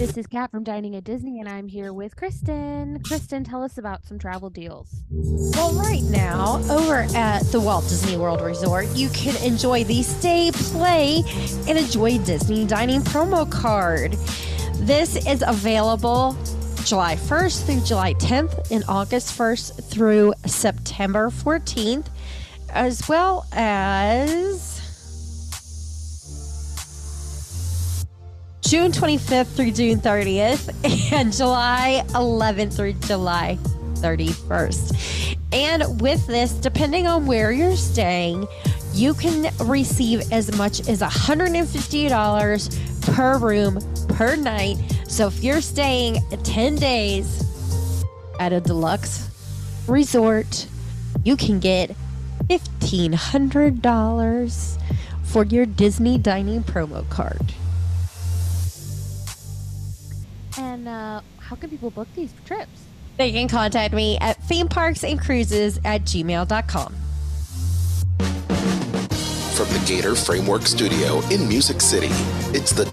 This is Kat from Dining at Disney, and I'm here with Kristen. Kristen, tell us about some travel deals. Well, right now, over at the Walt Disney World Resort, you can enjoy the Stay, Play, and Enjoy Disney Dining promo card. This is available July 1st through July 10th and August 1st through September 14th, as well as June 25th through June 30th and July 11th through July 31st. And with this, depending on where you're staying, you can receive as much as $150 per room per night. So if you're staying 10 days at a deluxe resort, you can get $1,500 for your Disney dining promo card. And uh, how can people book these trips? They can contact me at themeparksandcruises at gmail.com. From the Gator Framework Studio in Music City, it's the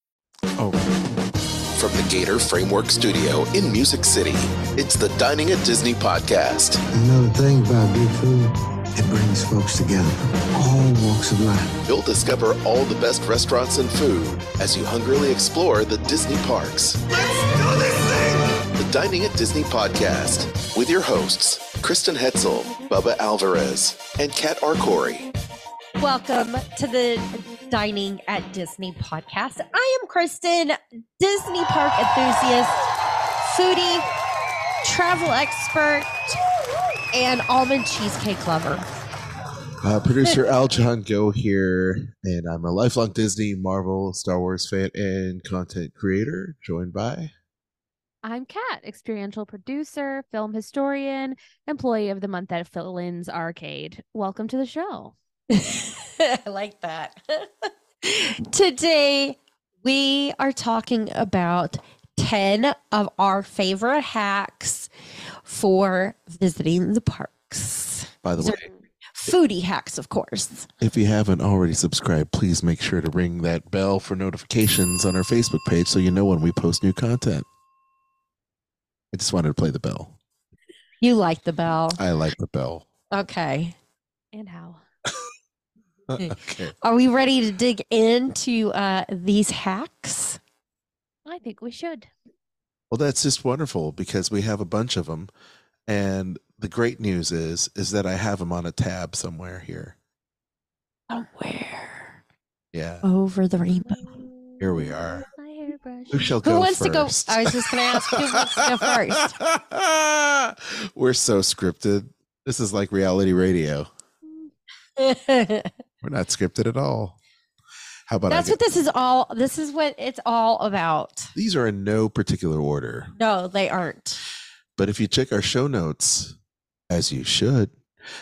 Oh. from the Gator Framework Studio in Music City, it's the Dining at Disney podcast. You know the thing about good food? It brings folks together all walks of life. You'll discover all the best restaurants and food as you hungrily explore the Disney parks. Let's do this thing! The Dining at Disney podcast with your hosts, Kristen Hetzel, Bubba Alvarez, and Kat Arcori. Welcome to the Dining at Disney podcast. I am Kristen, Disney park enthusiast, foodie, travel expert, and almond cheesecake lover. Uh, producer Al John Go here, and I'm a lifelong Disney, Marvel, Star Wars fan and content creator, joined by. I'm Kat, experiential producer, film historian, employee of the month at Flynn's Arcade. Welcome to the show. I like that. Today, we are talking about 10 of our favorite hacks for visiting the parks. By the way, Foodie hacks, of course. if you haven't already subscribed, please make sure to ring that bell for notifications on our Facebook page so you know when we post new content. I just wanted to play the bell. You like the bell. I like the bell. Okay. And how? okay. Are we ready to dig into uh, these hacks? I think we should. Well, that's just wonderful because we have a bunch of them, and the great news is is that I have them on a tab somewhere here. Somewhere Yeah, over the rainbow. here we are. My hairbrush. Who shall Who go wants to go? I was just going to ask who wants to go first. We're so scripted. This is like reality radio. We're not scripted at all. How about That's I what this is all. This is what it's all about. These are in no particular order, No, they aren't. but if you check our show notes, as you should,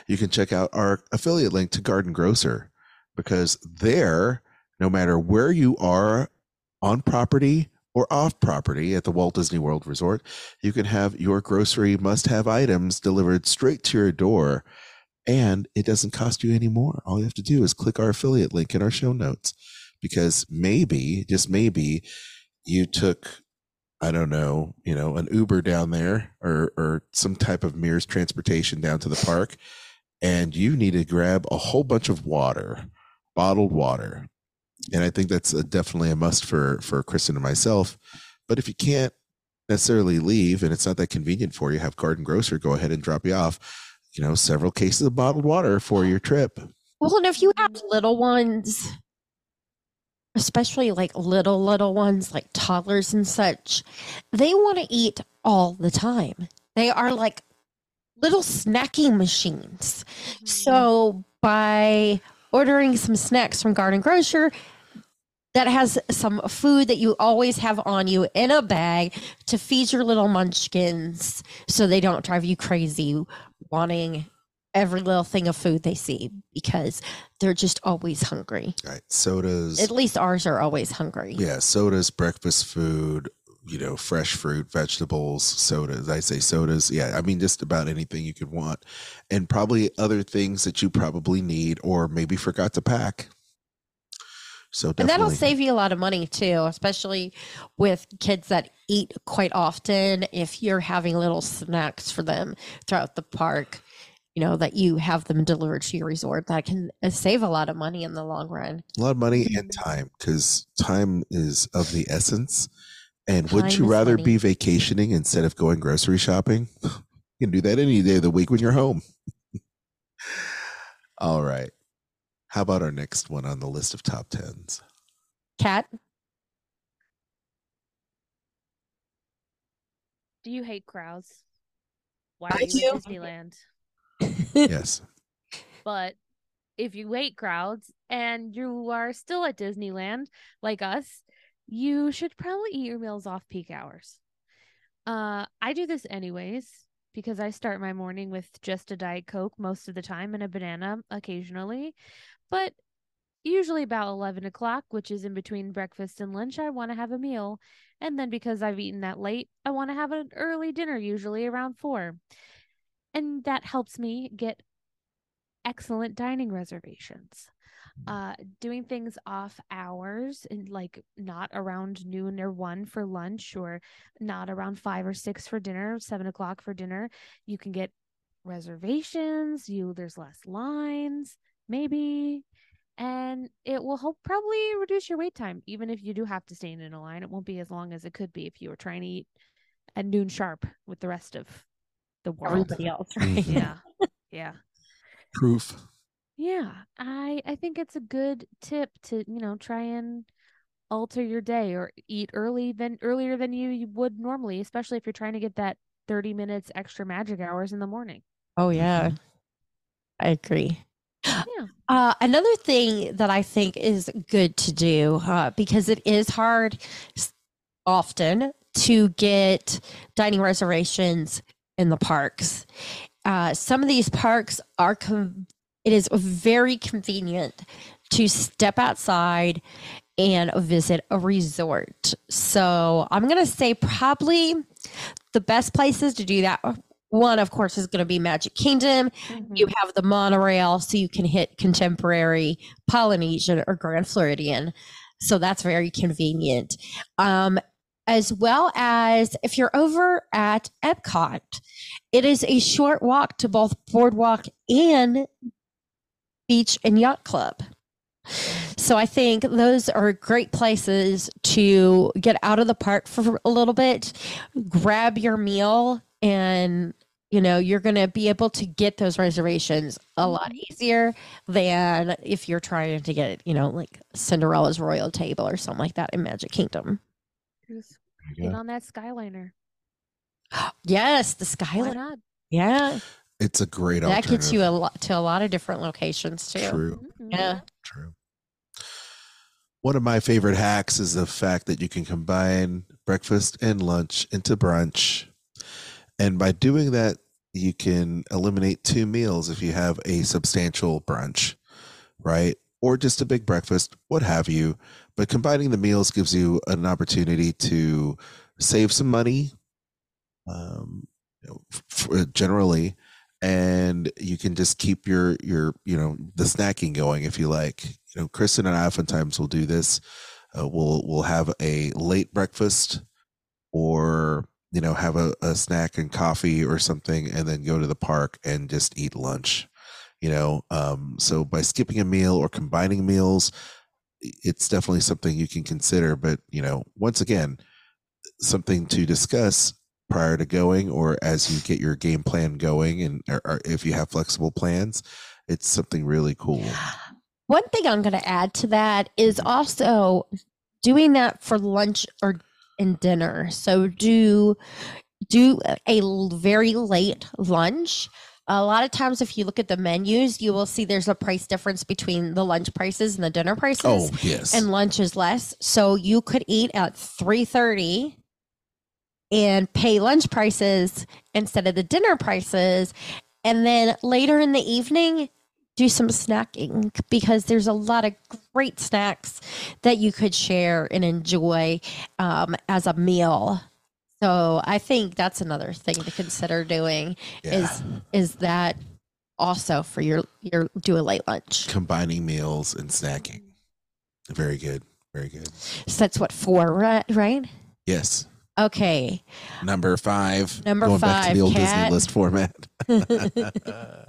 you can check out our affiliate link to Garden Grocer because there, no matter where you are on property or off property at the Walt Disney World Resort, you can have your grocery must have items delivered straight to your door and it doesn't cost you any more. All you have to do is click our affiliate link in our show notes because maybe, just maybe, you took, I don't know, you know, an Uber down there or or some type of Mears transportation down to the park, and you need to grab a whole bunch of water, bottled water, and I think that's a, definitely a must for for Kristen and myself. But if you can't necessarily leave and it's not that convenient for you, have Garden Grocer go ahead and drop you off, you know, several cases of bottled water for your trip. Well, and if you have little ones, especially like little, little ones like toddlers and such, they want to eat all the time. They are like little snacking machines. So mm-hmm. by ordering some snacks from Garden Grocer, that has some food that you always have on you in a bag to feed your little munchkins so they don't drive you crazy wanting every little thing of food they see because they're just always hungry. Right. Sodas. At least ours are always hungry. yeah, sodas, breakfast food, you know, fresh fruit, vegetables, sodas. I say sodas. Yeah, I mean just about anything you could want. And probably other things that you probably need or maybe forgot to pack. So And that'll save you a lot of money too, especially with kids that eat quite often. If you're having little snacks for them throughout the park, you know, that you have them delivered to your resort, that can uh, save a lot of money in the long run. a lot of money and time because time is of the essence. And wouldn't you rather money. be vacationing instead of going grocery shopping? You can do that any day of the week when you're home. All right. How about our next one on the list of top tens? Kat, Do you hate crowds? Why are you at. Disneyland? Yes. But if you hate crowds and you are still at Disneyland like us, you should probably eat your meals off peak hours. Uh, I do this anyways because I start my morning with just a Diet Coke most of the time and a banana occasionally. But usually about 11 o'clock, which is in between breakfast and lunch, I want to have a meal. And then because I've eaten that late, I want to have an early dinner, usually around four. And that helps me get excellent dining reservations. Uh, doing things off hours and like not around noon or one for lunch or not around five or six for dinner, seven o'clock for dinner. You can get reservations. You there's less lines, maybe, and it will help probably reduce your wait time. Even if you do have to stand in a line, it won't be as long as it could be if you were trying to eat at noon sharp with the rest of the world. everybody else, right? Mhm. Yeah, yeah. Proof. Yeah, I I think it's a good tip to, you know, try and alter your day or eat early than earlier than you, you would normally, especially if you're trying to get that 30 minutes extra magic hours in the morning. Oh yeah, I agree. Yeah. Uh, another thing that I think is good to do uh, because it is hard often to get dining reservations in the parks. Uh, some of these parks are com- it is very convenient to step outside and visit a resort. So I'm gonna say probably the best places to do that. One, of course, is going to be Magic Kingdom. You have the monorail, so you can hit Contemporary, Polynesian, or Grand Floridian. So that's very convenient. Um, as well as if you're over at Epcot, it is a short walk to both Boardwalk and Beach and Yacht Club. So I think those are great places to get out of the park for a little bit, grab your meal, and you know you're going to be able to get those reservations a lot easier than if you're trying to get you know like Cinderella's royal table or something like that in Magic Kingdom. Just get on that Skyliner. Yes, the Why Skyline. not? Yeah, It's a great that gets you a lot to a lot of different locations too. True. Mhm. Yeah. True. One of my favorite hacks is the fact that you can combine breakfast and lunch into brunch. And by doing that, you can eliminate two meals if you have a substantial brunch, right? Or just a big breakfast, what have you. But combining the meals gives you an opportunity to save some money, um, f- generally, and you can just keep your your you know the snacking going if you like you know kristen and i oftentimes will do this uh, we'll we'll have a late breakfast or you know have a, a snack and coffee or something and then go to the park and just eat lunch you know um, so by skipping a meal or combining meals it's definitely something you can consider but you know once again something to discuss prior to going or as you get your game plan going and or, or if you have flexible plans it's something really cool. One thing I'm going to add to that is also doing that for lunch or and dinner. So do do a very late lunch a lot of times if you look at the menus, you will see there's a price difference between the lunch prices and the dinner prices. Oh yes. and lunch is less. So you could eat at 3:30 and pay lunch prices instead of the dinner prices and then later in the evening do some snacking because there's a lot of great snacks that you could share and enjoy um, as a meal. So I think that's another thing to consider doing yeah. is is that also for your your do a late lunch. combining meals and snacking. Very good. Very good. So that's what four right? Right? Yes. Okay. Number five. Number going back to five, the old Kat. Disney list format.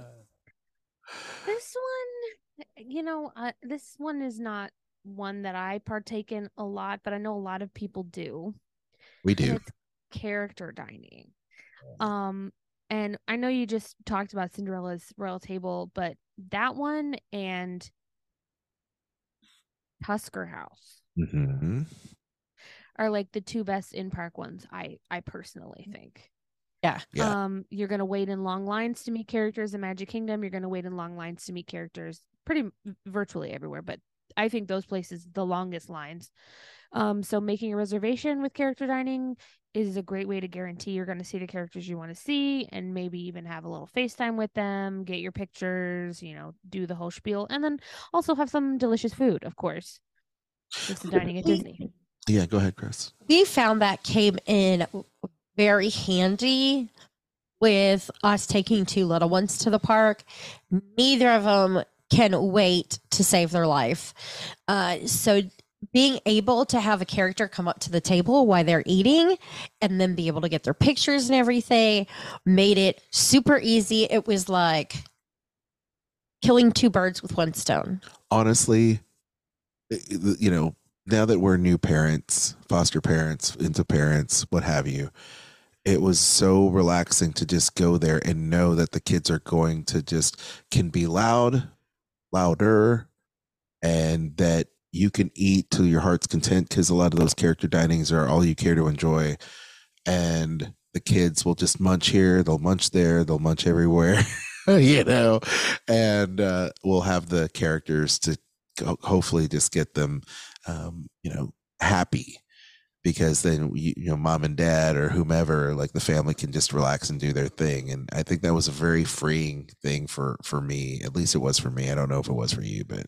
This one, you know, uh, this one is not one that I partake in a lot, but I know a lot of people do. we do. Character dining. Um, and I know you just talked about Cinderella's Royal Table, but that one and Tusker House hmm are like the two best in park ones. I I personally think. Yeah. Yeah. Um, you're gonna wait in long lines to meet characters in Magic Kingdom. You're gonna wait in long lines to meet characters pretty virtually everywhere, but I think those places the longest lines. Um, so making a reservation with character dining is a great way to guarantee you're going to see the characters you want to see and maybe even have a little FaceTime with them, get your pictures, you know, do the whole spiel, and then also have some delicious food, of course. Just the dining at Disney. Yeah, go ahead, Chris. we found that came in very handy with us taking two little ones to the park. Neither of them can wait to save their life. Uh, so being able to have a character come up to the table while they're eating and then be able to get their pictures and everything made it super easy. It was like killing two birds with one stone. Honestly, you know, now that we're new parents, foster parents, into parents, what have you, it was so relaxing to just go there and know that the kids are going to just can be loud, louder, and that you can eat to your heart's content because a lot of those character dinings are all you care to enjoy. And the kids will just munch here, they'll munch there, they'll munch everywhere, you know, and uh, we'll have the characters to hopefully just get them, um, you know, happy because then you, know mom and dad or whomever like the family can just relax and do their thing. And i think that was a very freeing thing for for me. At least it was for me. I don't know if it was for you but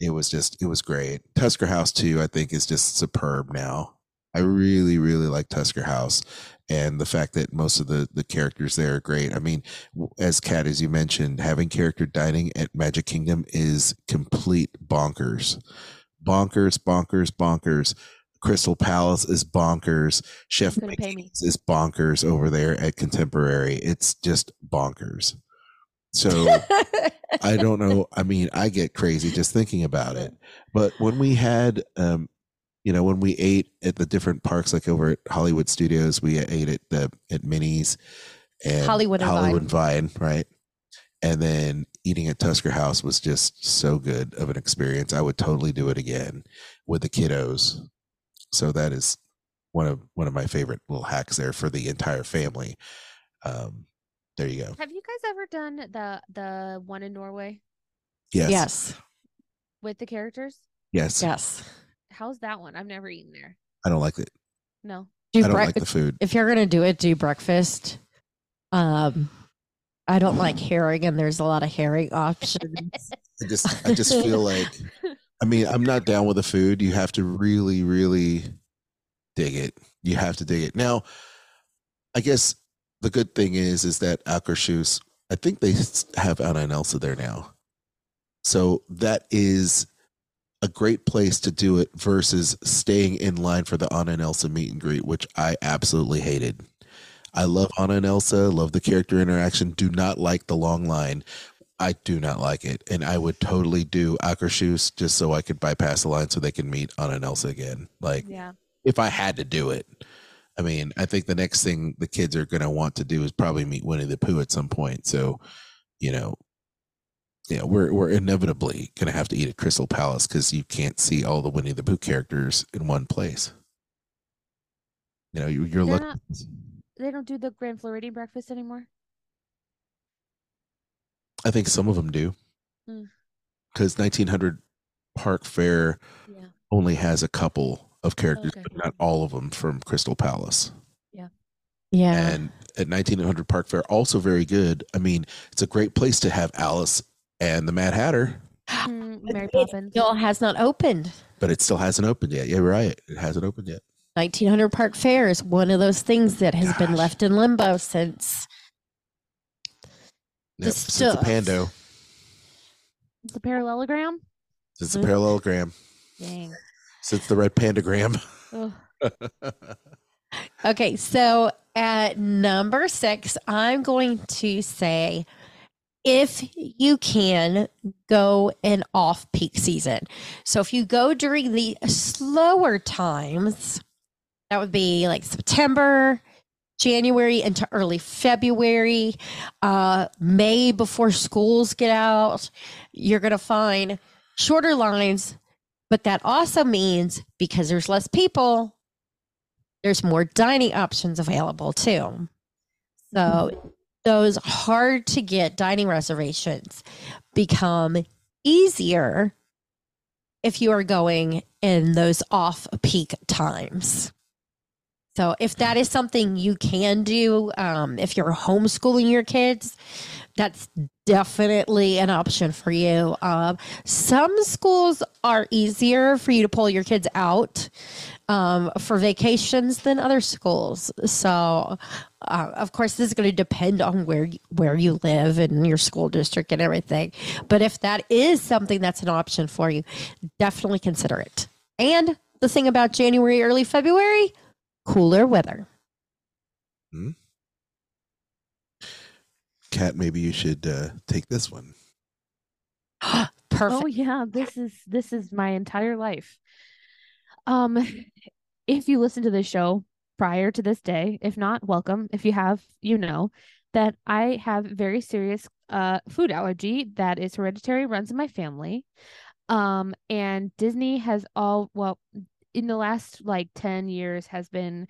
it was just it was great. Tusker house too i think is just superb now. I really really like tusker house and the fact that most of the the characters there are great. I mean as kat as you mentioned having character dining at magic kingdom is complete bonkers. Bonkers bonkers bonkers crystal palace is bonkers chef Couldn't pay me. Mickey's is bonkers over there at contemporary it's just bonkers so I don't know. I mean, I get crazy just thinking about it. But when we had, um, you know, when we ate at the different parks, like over at Hollywood Studios, we ate at the at Minnie's and Hollywood and Hollywood Vine, right? And then eating at Tusker House was just so good of an experience. I would totally do it again with the kiddos. So that is one of one of my favorite little hacks there for the entire family. Um, there you go. Have you guys ever done the the one in Norway Yes. yes. with the characters? Yes. Yes. How's that one? I've never eaten there. I don't like it. No. Do I don't brec- like the food. if you're gonna do it, do breakfast. Um, I don't like herring, and there's a lot of herring options. I just I just feel like I mean, I'm not down with the food. You have to really, really dig it. You have to dig it. Now, I guess the good thing is is that Akershus, I think they have Anna and Elsa there now. So that is a great place to do it versus staying in line for the Anna and Elsa meet and greet, which I absolutely hated. I love Anna and Elsa, love the character interaction, do not like the long line. I do not like it. And I would totally do Akershus just so I could bypass the line so they can meet Anna and Elsa again. Like Yeah. if I had to do it. I mean, I think the next thing the kids are going to want to do is probably meet Winnie the Pooh at some point. So, you know, yeah, we're we're inevitably going to have to eat at Crystal Palace because you can't see all the Winnie the Pooh characters in one place. You know, you, you're They're lucky. They don't do the Grand Floridian breakfast anymore. I think some of them do. Mm. Because 1900 Park Fare Yeah. only has a couple of characters, Okay. but not all of them from Crystal Palace. Yeah. Yeah. And at 1900 Park Fare, also very good. I mean, it's a great place to have Alice and the Mad Hatter, Mm, Mary It Poppins. still has not opened. but it still hasn't opened yet. Yeah, right. It hasn't opened yet. 1900 Park Fare is one of those things that has been left in limbo since. The Yep, the stuff. Pando, The parallelogram. It's Mhm. parallelogram, Dang. since the red pandagram. Okay, so at number six, I'm going to say if you can go in off peak season. So if you go during the slower times, that would be like September, January into early February, uh, May before schools get out, you're going to find shorter lines. But that also means because there's less people, there's more dining options available too. So those hard to get dining reservations become easier if you are going in those off peak times. So if that is something you can do, um, if you're homeschooling your kids, that's definitely an option for you. Um, some schools are easier for you to pull your kids out um, for vacations than other schools. So, uh, of course, this is going to depend on where where you live and your school district and everything. But if that is something that's an option for you, definitely consider it. And the thing about January, early February, cooler weather. Hmm. Kat, maybe you should uh, take this one. Perfect. Oh yeah, this is this is my entire life. Um if you listen to this show prior to this day, if not, welcome. If you have, you know that I have very serious uh food allergy that is hereditary, runs in my family. Um and Disney has all well in the last like 10 years has been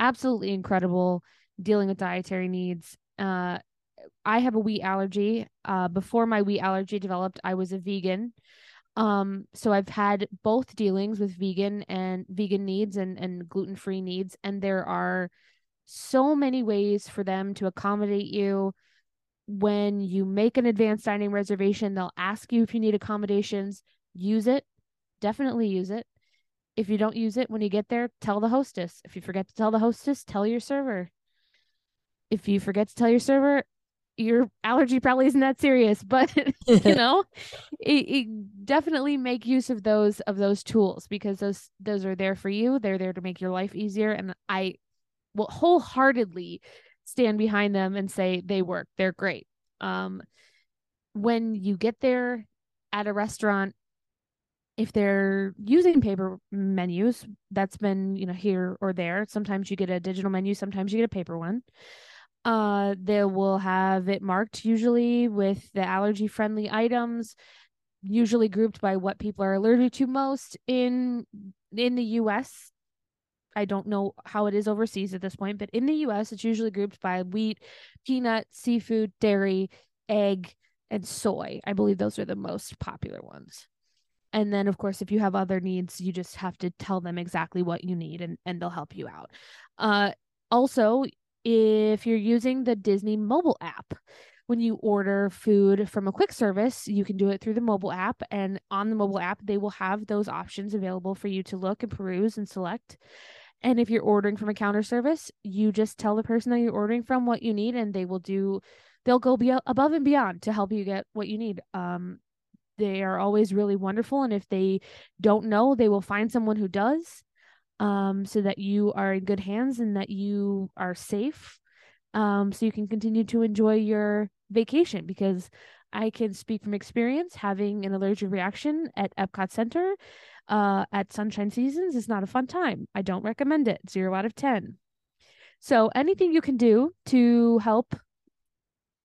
absolutely incredible dealing with dietary needs. Uh I have a wheat allergy. Uh, before my wheat allergy developed, I was a vegan. Um, so I've had both dealings with vegan and vegan needs and, and gluten free needs. And there are so many ways for them to accommodate you. When you make an advanced dining reservation, they'll ask you if you need accommodations. Use it. Definitely use it. If you don't use it when you get there, tell the hostess. If you forget to tell the hostess, tell your server. If you forget to tell your server, your allergy probably isn't that serious, but you know, it, it definitely make use of those of those tools because those those are there for you. They're there to make your life easier, and I will wholeheartedly stand behind them and say they work. They're great. Um, when you get there at a restaurant, if they're using paper menus, that's been you know here or there. Sometimes you get a digital menu, sometimes you get a paper one uh they will have it marked usually with the allergy friendly items usually grouped by what people are allergic to most in in the US I don't know how it is overseas at this point but in the US it's usually grouped by wheat peanut seafood dairy egg and soy I believe those are the most popular ones and then of course if you have other needs you just have to tell them exactly what you need and and they'll help you out uh also if you're using the Disney mobile app. When you order food from a quick service, you can do it through the mobile app. And on the mobile app, they will have those options available for you to look and peruse and select. And if you're ordering from a counter service, you just tell the person that you're ordering from what you need, and they will do, they'll go be above and beyond to help you get what you need. Um, they are always really wonderful. And if they don't know, they will find someone who does um, so that you are in good hands and that you are safe um, so you can continue to enjoy your vacation because I can speak from experience having an allergic reaction at Epcot Center uh, at Sunshine Seasons is not a fun time. I don't recommend it. Zero out of 10. So anything you can do to help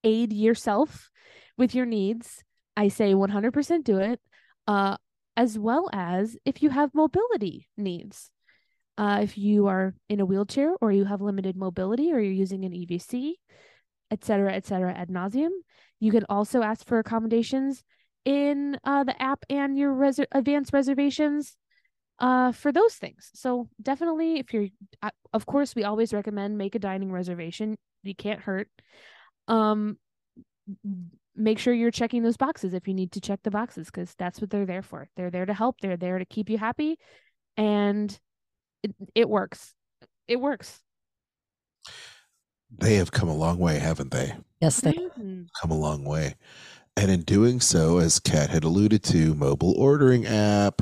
aid yourself with your needs, I say 100% do it. Uh, as well as if you have mobility needs. Uh, if you are in a wheelchair or you have limited mobility or you're using an EVC, et cetera, et cetera, ad nauseum, You can also ask for accommodations in uh, the app and your res- advanced reservations uh, for those things. So definitely, if you're, uh, of course, we always recommend make a dining reservation. You can't hurt. Um, make sure you're checking those boxes if you need to check the boxes because that's what they're there for. They're there to help. They're there to keep you happy, and it, it works. It works. They have come a long way, haven't they? Yes, they. Mhm. Come a long way. And in doing so, as Kat had alluded to, mobile ordering app,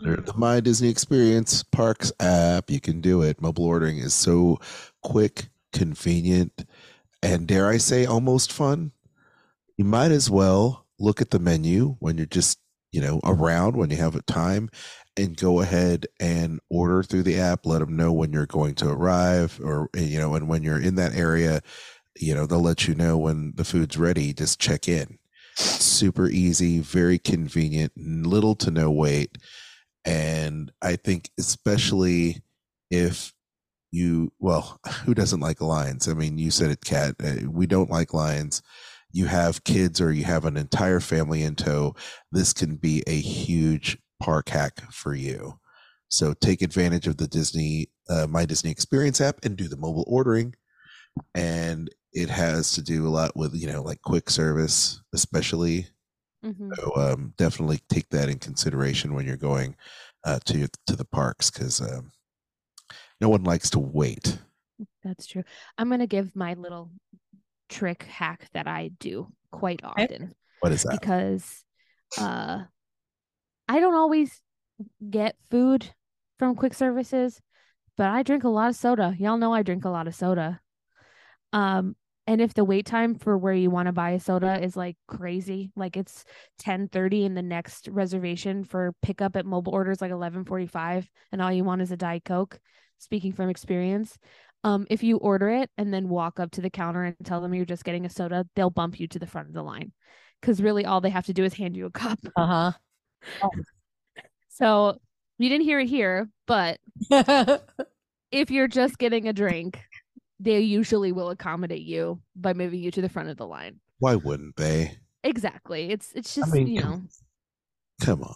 under Mhm. the My Disney Experience Parks app, you can do it. Mobile ordering is so quick, convenient, and dare I say, almost fun. You might as well look at the menu when you're just, you know, around when you have a time and go ahead and order through the app. Let them know when you're going to arrive or, you know, and when you're in that area, you know, they'll let you know when the food's ready. Just check in. Super easy, very convenient, little to no wait. And I think, especially if you, well, who doesn't like lions? I mean, you said it, Kat. Uh, we don't like lions. You have kids or you have an entire family in tow. This can be a huge park hack for you. So take advantage of the Disney, uh, My Disney Experience app and do the mobile ordering. And it has to do a lot with, you know, like quick service, especially Mhm. so um, definitely take that in consideration when you're going uh, to to the parks because um, no one likes to wait. That's true. I'm gonna give my little trick hack that I do quite often What is that? because uh I don't always get food from quick services, but I drink a lot of soda. Y'all know I drink a lot of soda. Um and if the wait time for where you want to buy a soda is like crazy, like it's 10:30 and the next reservation for pickup at mobile orders like 11:45 and all you want is a diet coke, speaking from experience, um if you order it and then walk up to the counter and tell them you're just getting a soda, they'll bump you to the front of the line. Cuz really all they have to do is hand you a cup. uh-huh So, you didn't hear it here, but if you're just getting a drink, they usually will accommodate you by moving you to the front of the line. Why wouldn't they? Exactly. It's it's I just, mean, you know, Come on.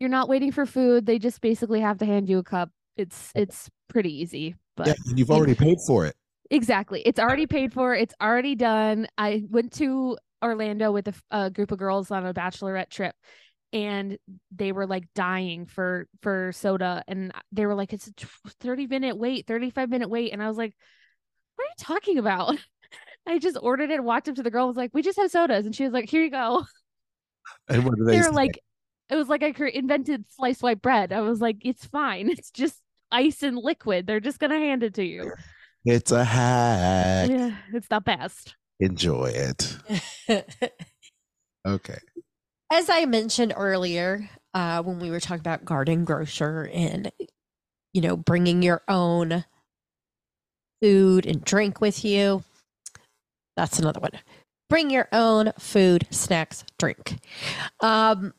you're not waiting for food. They just basically have to hand you a cup. It's it's pretty easy, but yeah, and you've you- already paid for it. Exactly. It's already paid for. It's already done. I went to Orlando with a group of girls on a bachelorette trip and they were like dying for for soda and they were like it's a 30 minute wait, 35 minute wait and I was like what are you talking about? I just ordered it, walked up to the girl, was like, "We just have sodas," and she was like, "Here you go." And what do they They were say? like, it was like I cre- invented sliced white bread. I was like, "It's fine. It's just ice and liquid. They're just gonna hand it to you." it's a hack. Yeah, it's the best. Enjoy it. Okay. As I mentioned earlier, uh, when we were talking about garden grocer and you know bringing your own food and drink with you, that's another one. Bring your own food, snacks, drink. Um,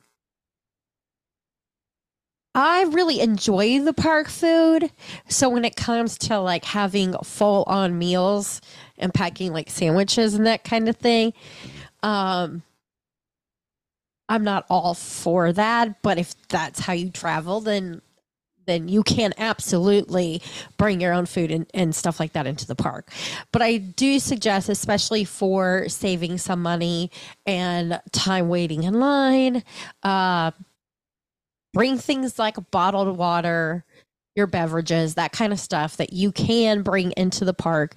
I really enjoy the park food. So when it comes to like having full on meals and packing like sandwiches and that kind of thing, um, I'm not all for that. But if that's how you travel, then then you can absolutely bring your own food and, and stuff like that into the park. But I do suggest, especially for saving some money and time waiting in line, uh, bring things like bottled water, your beverages, that kind of stuff that you can bring into the park.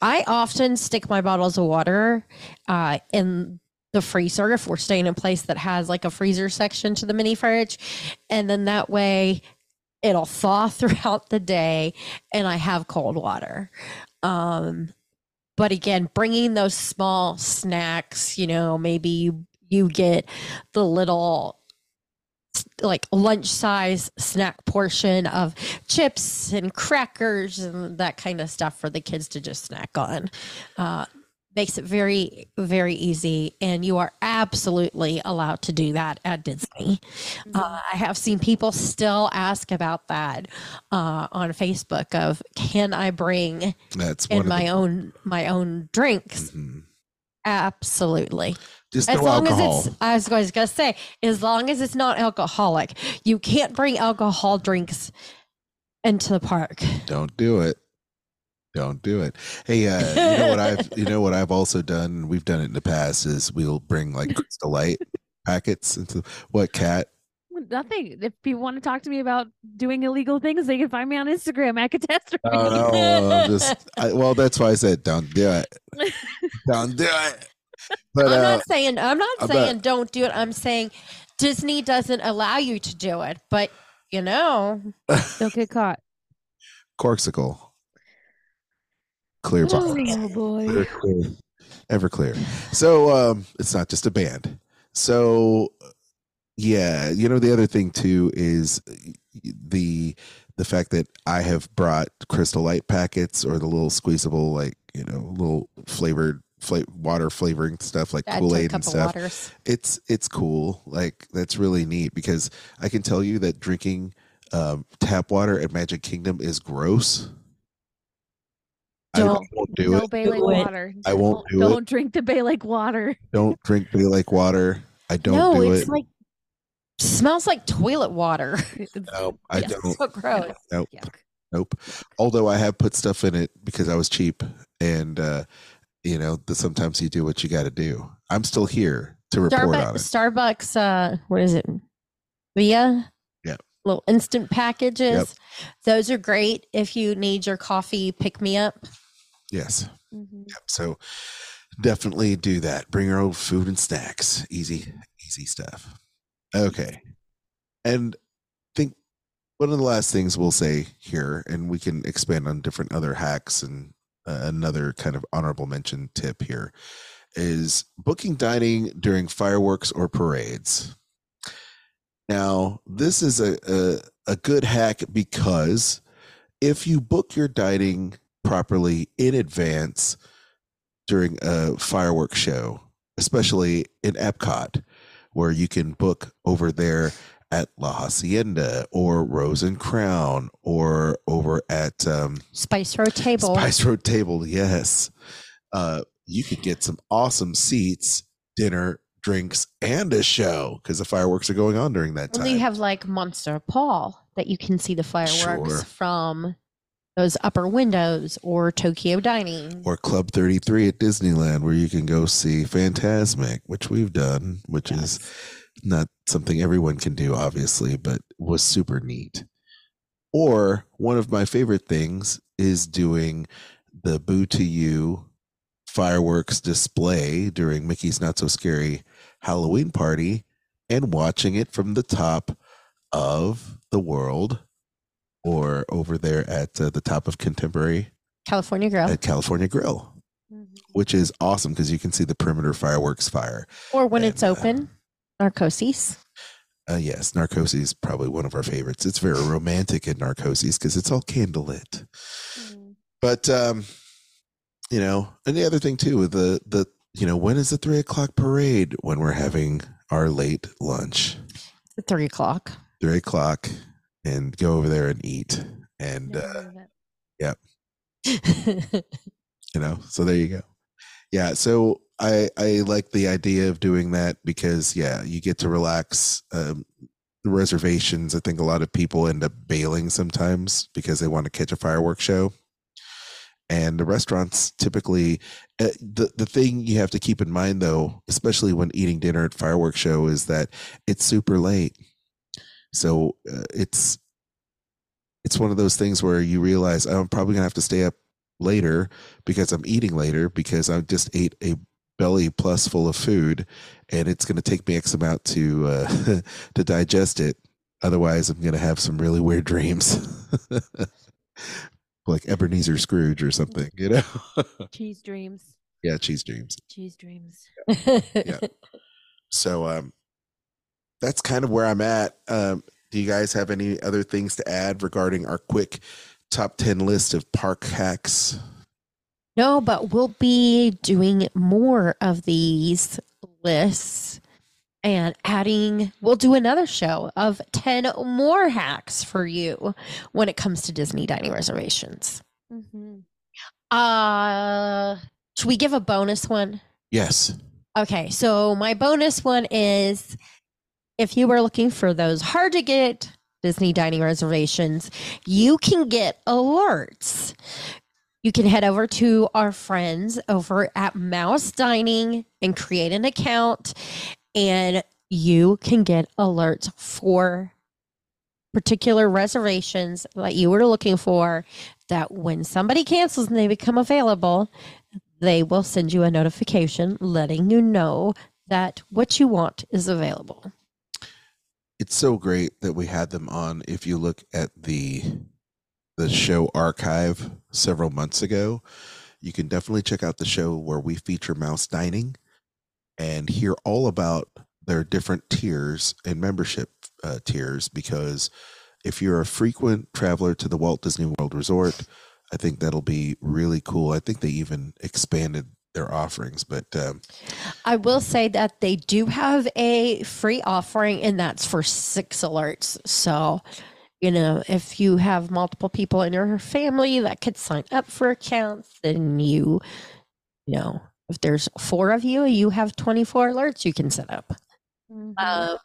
I often stick my bottles of water uh, in the freezer if we're staying in a place that has like a freezer section to the mini fridge. And then that way it'll thaw throughout the day and I have cold water. Um, but again, bringing those small snacks, you know, maybe you, you get the little like lunch size snack portion of chips and crackers and that kind of stuff for the kids to just snack on. Uh, makes it very, very easy. And you are absolutely allowed to do that at Disney. Uh, I have seen people still ask about that uh, on Facebook of can I bring That's in my the, own my own drinks Mhm. Absolutely. Just As no long alcohol. as it's, I was going to say, as long as it's not alcoholic, you can't bring alcohol drinks into the park. Don't do it. Don't do it. Hey, uh, you know what I've you know what I've also done. We've done it in the past. Is we'll bring like Crystal Light packets into what Kat? Nothing. If people want to talk to me about doing illegal things, they can find me on Instagram at catastrophe. Oh no, I'm just I, well. That's why I said don't do it. Don't do it. But I'm uh, not saying I'm not I'm saying not- don't do it. I'm saying Disney doesn't allow you to do it, but you know, Don't get caught. Corksicle, clear bottle. Oh boy. Clear, clear, Everclear. So um, it's not just a band. So yeah, you know the other thing too is the the fact that I have brought Crystal Light packets or the little squeezable like you know little flavored fla- water flavoring stuff like add kool-aid and stuff. It's it's cool. Like that's really neat because I can tell you that drinking um, tap water at Magic Kingdom is gross. Don't- won't do no it. Bay Lake water. I won't Don't- do it. Don't drink the Bay Lake water. Don't drink Bay Lake water. I don't no, do it's it. like smells like toilet water. no, I It's don't. so gross. Nope. Yuck. Nope. Although I have put stuff in it because I was cheap, and uh, you know, the, sometimes you do what you got to do. I'm still here to report Starbucks, on it. Starbucks, uh, what is it? Via? Yeah. Little instant packages. Yep. Those are great if you need your coffee pick me up. Yes. Mhm. Yep. So definitely do that. Bring your own food and snacks. Easy, easy stuff. Okay. And think one of the last things we'll say here, and we can expand on different other hacks and uh, another kind of honorable mention tip here is booking dining during fireworks or parades. Now, this is a, a, a good hack because if you book your dining properly in advance during a fireworks show, especially in Epcot, where you can book over there at La Hacienda or Rose and Crown or over at um, Spice Road table. Spice Road Table. Yes. Uh, you could get some awesome seats, dinner, drinks, and a show because the fireworks are going on during that Well, time. you have like Monsieur Paul that you can see the fireworks Sure. from those upper windows or Tokyo Dining. or Club 33 at Disneyland, where you can go see Phantasmic, which we've done, which is not something everyone can do, obviously, but was super neat. Or one of my favorite things is doing the Boo to You fireworks display during Mickey's Not So Scary Halloween party and watching it from the top of the world or over there at uh, the top of Contemporary California Grill. at California Grill, Mhm. which is awesome because you can see the perimeter fireworks fire. or when and, it's uh, open, Narcoossee's. Uh, yes, Narcoossee's is probably one of our favorites. It's very romantic in Narcoossee's because it's all candlelit. Mhm. But um, you know, and the other thing too with the the you know when is the three o'clock parade when we're having our late lunch At three o'clock. three o'clock and go over there and eat and uh, heard you know so there you go. Yeah so i i like the idea of doing that because yeah you get to relax um the reservations i think a lot of people end up bailing sometimes because they want to catch a fireworks show. And the restaurants typically uh, the the thing you have to keep in mind though especially when eating dinner at fireworks show is that it's super late so uh, it's it's one of those things where you realize "Oh, i'm probably gonna have to stay up later because i'm eating later because i just ate a belly plus full of food and it's going to take me x amount to uh, to digest it otherwise i'm going to have some really weird dreams like ebenezer scrooge or something you know Cheese dreams. yeah cheese dreams Cheese dreams. Yeah. so um that's kind of where i'm at um do you guys have any other things to add regarding our quick top 10 list of park hacks No, but we'll be doing more of these lists and adding, we'll do another show of 10 more hacks for you when it comes to Disney dining reservations. Mm-hmm. Uh, should we give a bonus one? Yes. Okay, so my bonus one is if you were looking for those hard to get Disney dining reservations, you can get alerts. You can head over to our friends over at Mouse Dining and create an account, and you can get alerts for particular reservations that you were looking for. That when somebody cancels and they become available, they will send you a notification letting you know that what you want is available. It's so great that we had them on. If you look at the the show archive several months ago, you can definitely check out the show where we feature Mouse Dining and hear all about their different tiers and membership uh, tiers because if you're a frequent traveler to the Walt Disney World Resort, I think that'll be really cool. I think they even expanded their offerings, but um, I will say that they do have a free offering, and that's for six alerts. So, you know, if you have multiple people in your family that could sign up for accounts, then you, you know, if there's four of you, you have 24 alerts you can set up. Mhm. Uh,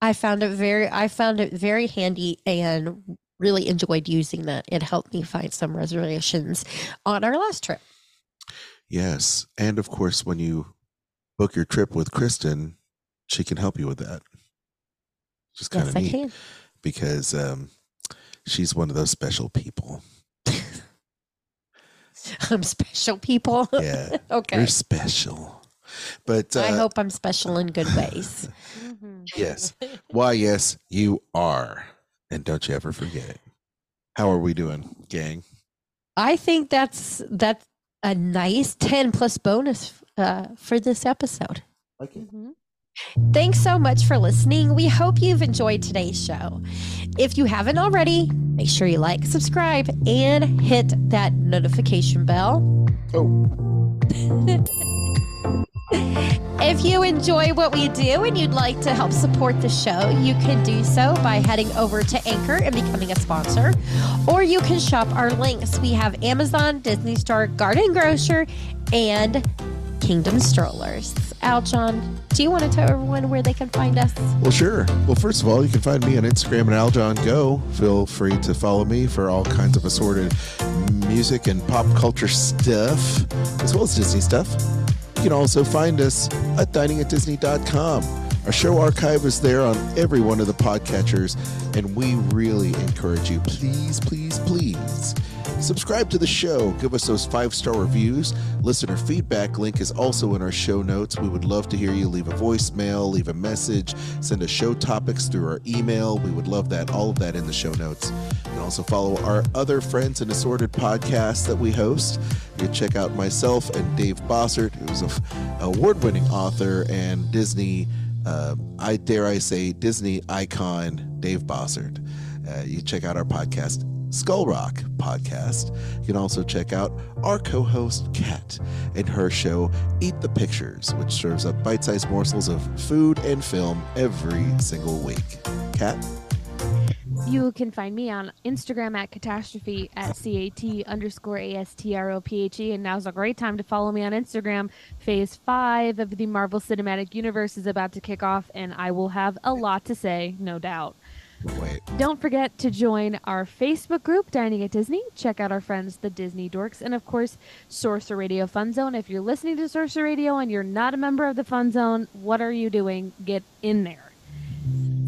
I found it very, I found it very handy and really enjoyed using that. It helped me find some reservations on our last trip. Yes, and of course, when you book your trip with Kristen, she can help you with that. Just kind Yes, of I neat can. because um, she's one of those special people. I'm special people. Yeah, okay. you're special. But uh, I hope I'm special in good ways. Mhm. yes, why? Yes, you are, and don't you ever forget it. How are we doing, gang? I think that's that's a nice 10 plus bonus uh, for this episode. Mhm. Thanks so much for listening. We hope you've enjoyed today's show. If you haven't already, make sure you like, subscribe, and hit that notification bell. Oh, If you enjoy what we do and you'd like to help support the show, you can do so by heading over to Anchor and becoming a sponsor, or you can shop our links. We have Amazon, Disney Store, Garden Grocer, and Kingdom Strollers. Aljon, do you want to tell everyone where they can find us? well, sure. Well, first of all, you can find me on Instagram at Aljon Go. Feel free to follow me for all kinds of assorted music and pop culture stuff, as well as Disney stuff. You can also find us at diningatdisney.com. Our show archive is there on every one of the podcatchers, and we really encourage you, please, please, please, subscribe to the show. Give us those five star reviews. Listener feedback link is also in our show notes. We would love to hear you. Leave a voicemail, leave a message, send us show topics through our email. We would love that. All of that in the show notes. You can also follow our other friends and assorted podcasts that we host. You can check out myself and Dave Bossert, who's an award winning author and Disney, uh, I dare I say, Disney icon, Dave Bossert. Uh, you check out our podcast, Skull Rock Podcast. You can also check out our co host, Kat, and her show, Eat the Pictures, which serves up bite sized morsels of food and film every single week. Kat? You can find me on Instagram at catastrophe at cat underscore astrophe. And now's a great time to follow me on Instagram. Phase five of the Marvel Cinematic Universe is about to kick off, and I will have a lot to say, no doubt. Wait. Don't forget to join our Facebook group, Dining at Disney. Check out our friends, the Disney Dorks, and of course, Sorcerer Radio Fun Zone. If you're listening to Sorcerer Radio and you're not a member of the Fun Zone, what are you doing? Get in there.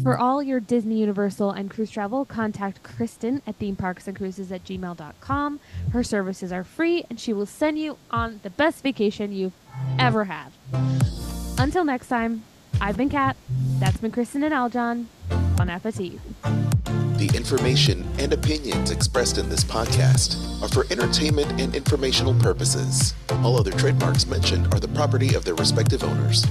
For all your Disney, Universal, and cruise travel, contact Kristen at themeparksandcruises at gmail.com. Her services are free, and she will send you on the best vacation you've ever had. Until next time, I've been Kat. That's been Kristen and Aljon. Bon appetit. The information and opinions expressed in this podcast are for entertainment and informational purposes. All other trademarks mentioned are the property of their respective owners.